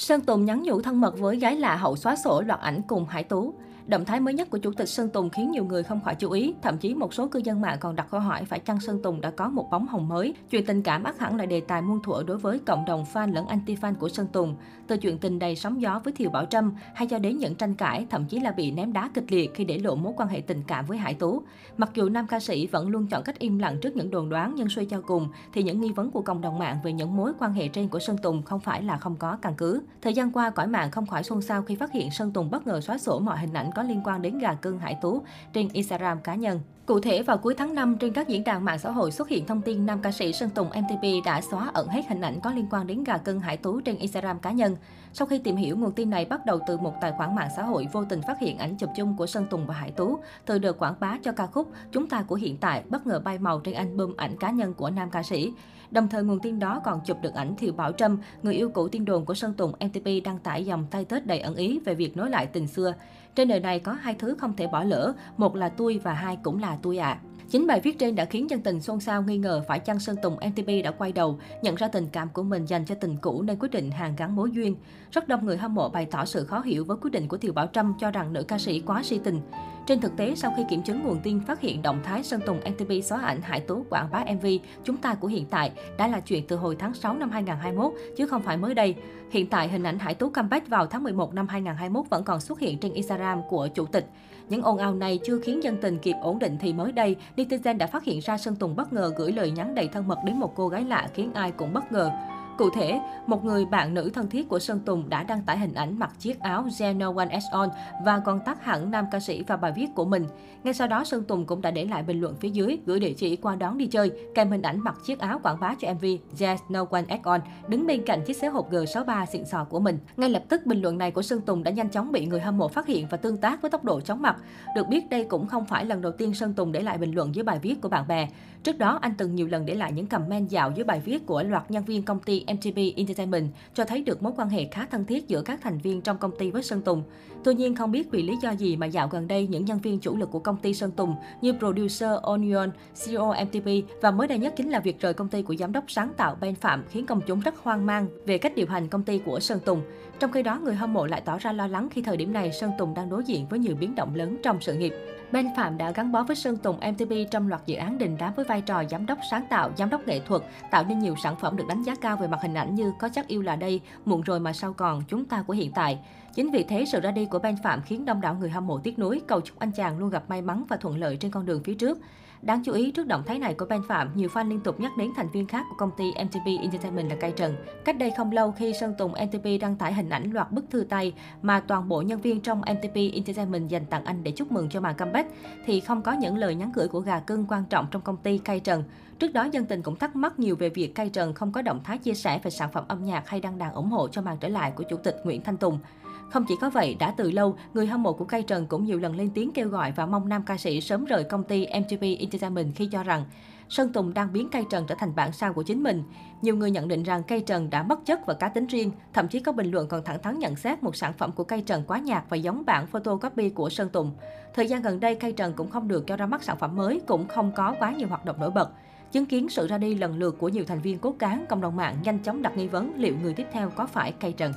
Sơn Tùng nhắn nhủ thân mật với gái lạ hậu xóa sổ loạt ảnh cùng Hải Tú. Động thái mới nhất của Chủ tịch Sơn Tùng khiến nhiều người không khỏi chú ý, thậm chí một số cư dân mạng còn đặt câu hỏi phải chăng Sơn Tùng đã có một bóng hồng mới. Chuyện tình cảm ắt hẳn là đề tài muôn thuở đối với cộng đồng fan lẫn anti-fan của Sơn Tùng. Từ chuyện tình đầy sóng gió với Thiều Bảo Trâm hay cho đến những tranh cãi, thậm chí là bị ném đá kịch liệt khi để lộ mối quan hệ tình cảm với Hải Tú. Mặc dù nam ca sĩ vẫn luôn chọn cách im lặng trước những đồn đoán nhưng suy cho cùng thì những nghi vấn của cộng đồng mạng về những mối quan hệ trên của Sơn Tùng không phải là không có căn cứ. Thời gian qua, cõi mạng không khỏi xôn xao khi phát hiện Sơn Tùng bất ngờ xóa sổ mọi hình ảnh có có liên quan đến gà cưng Hải Tú trên Instagram cá nhân. Cụ thể, vào cuối tháng 5, trên các diễn đàn mạng xã hội xuất hiện thông tin nam ca sĩ Sơn Tùng MTP đã xóa ẩn hết hình ảnh có liên quan đến gà cưng Hải Tú trên Instagram cá nhân. Sau khi tìm hiểu, nguồn tin này bắt đầu từ một tài khoản mạng xã hội vô tình phát hiện ảnh chụp chung của Sơn Tùng và Hải Tú, từ được quảng bá cho ca khúc Chúng ta của hiện tại bất ngờ bay màu trên album ảnh cá nhân của nam ca sĩ. Đồng thời nguồn tin đó còn chụp được ảnh Thiều Bảo Trâm, người yêu cũ tiên đồn của Sơn Tùng MTP đăng tải dòng tay Tết đầy ẩn ý về việc nối lại tình xưa. Trên đời này có hai thứ không thể bỏ lỡ, một là tôi và hai cũng là tôi ạ. À. Chính bài viết trên đã khiến dân tình xôn xao nghi ngờ phải chăng Sơn Tùng MTP đã quay đầu, nhận ra tình cảm của mình dành cho tình cũ nên quyết định hàng gắn mối duyên. Rất đông người hâm mộ bày tỏ sự khó hiểu với quyết định của Thiều Bảo Trâm cho rằng nữ ca sĩ quá si tình. Trên thực tế, sau khi kiểm chứng nguồn tin phát hiện động thái Sơn Tùng NTP xóa ảnh Hải Tú quảng bá MV Chúng ta của hiện tại đã là chuyện từ hồi tháng 6 năm 2021, chứ không phải mới đây. Hiện tại, hình ảnh Hải Tú comeback vào tháng 11 năm 2021 vẫn còn xuất hiện trên Instagram của chủ tịch. Những ồn ào này chưa khiến dân tình kịp ổn định thì mới đây, netizen đã phát hiện ra Sơn Tùng bất ngờ gửi lời nhắn đầy thân mật đến một cô gái lạ khiến ai cũng bất ngờ. Cụ thể, một người bạn nữ thân thiết của Sơn Tùng đã đăng tải hình ảnh mặc chiếc áo Zeno One S On và còn tắt hẳn nam ca sĩ vào bài viết của mình. Ngay sau đó, Sơn Tùng cũng đã để lại bình luận phía dưới, gửi địa chỉ qua đón đi chơi, kèm hình ảnh mặc chiếc áo quảng bá cho MV Zeno One S On, đứng bên cạnh chiếc xế hộp G63 xịn sò của mình. Ngay lập tức, bình luận này của Sơn Tùng đã nhanh chóng bị người hâm mộ phát hiện và tương tác với tốc độ chóng mặt. Được biết, đây cũng không phải lần đầu tiên Sơn Tùng để lại bình luận dưới bài viết của bạn bè. Trước đó, anh từng nhiều lần để lại những comment dạo dưới bài viết của loạt nhân viên công ty MTV Entertainment cho thấy được mối quan hệ khá thân thiết giữa các thành viên trong công ty với Sơn Tùng. Tuy nhiên, không biết vì lý do gì mà dạo gần đây, những nhân viên chủ lực của công ty Sơn Tùng như producer Onion, CEO MTV và mới đây nhất chính là việc rời công ty của giám đốc sáng tạo Ben Phạm khiến công chúng rất hoang mang về cách điều hành công ty của Sơn Tùng. Trong khi đó, người hâm mộ lại tỏ ra lo lắng khi thời điểm này Sơn Tùng đang đối diện với nhiều biến động lớn trong sự nghiệp. Ben Phạm đã gắn bó với Sơn Tùng MTV trong loạt dự án đình đám với vai trò giám đốc sáng tạo, giám đốc nghệ thuật, tạo nên nhiều sản phẩm được đánh giá cao về mặt hình ảnh như Có chắc yêu là đây, Muộn rồi mà sao còn, Chúng ta của hiện tại. Chính vì thế, sự ra đi của Ben Phạm khiến đông đảo người hâm mộ tiếc nuối, cầu chúc anh chàng luôn gặp may mắn và thuận lợi trên con đường phía trước. Đáng chú ý, trước động thái này của Ben Phạm, nhiều fan liên tục nhắc đến thành viên khác của công ty MTP Entertainment là Cai Trần. Cách đây không lâu, khi Sơn Tùng MTP đăng tải hình ảnh loạt bức thư tay mà toàn bộ nhân viên trong MTP Entertainment dành tặng anh để chúc mừng cho màn comeback, thì không có những lời nhắn gửi của gà cưng quan trọng trong công ty Cai Trần. Trước đó, dân tình cũng thắc mắc nhiều về việc Cai Trần không có động thái chia sẻ về sản phẩm âm nhạc hay đăng đàn ủng hộ cho màn trở lại của Chủ tịch Nguyễn Thanh Tùng. Không chỉ có vậy, đã từ lâu, người hâm mộ của Cây Trần cũng nhiều lần lên tiếng kêu gọi và mong nam ca sĩ sớm rời công ty MTV Entertainment khi cho rằng Sơn Tùng đang biến Cây Trần trở thành bản sao của chính mình. Nhiều người nhận định rằng Cây Trần đã mất chất và cá tính riêng, thậm chí có bình luận còn thẳng thắn nhận xét một sản phẩm của Cây Trần quá nhạt và giống bản photocopy của Sơn Tùng. Thời gian gần đây, Cây Trần cũng không được cho ra mắt sản phẩm mới, cũng không có quá nhiều hoạt động nổi bật. Chứng kiến sự ra đi lần lượt của nhiều thành viên cốt cán, cộng đồng mạng nhanh chóng đặt nghi vấn liệu người tiếp theo có phải Cây Trần.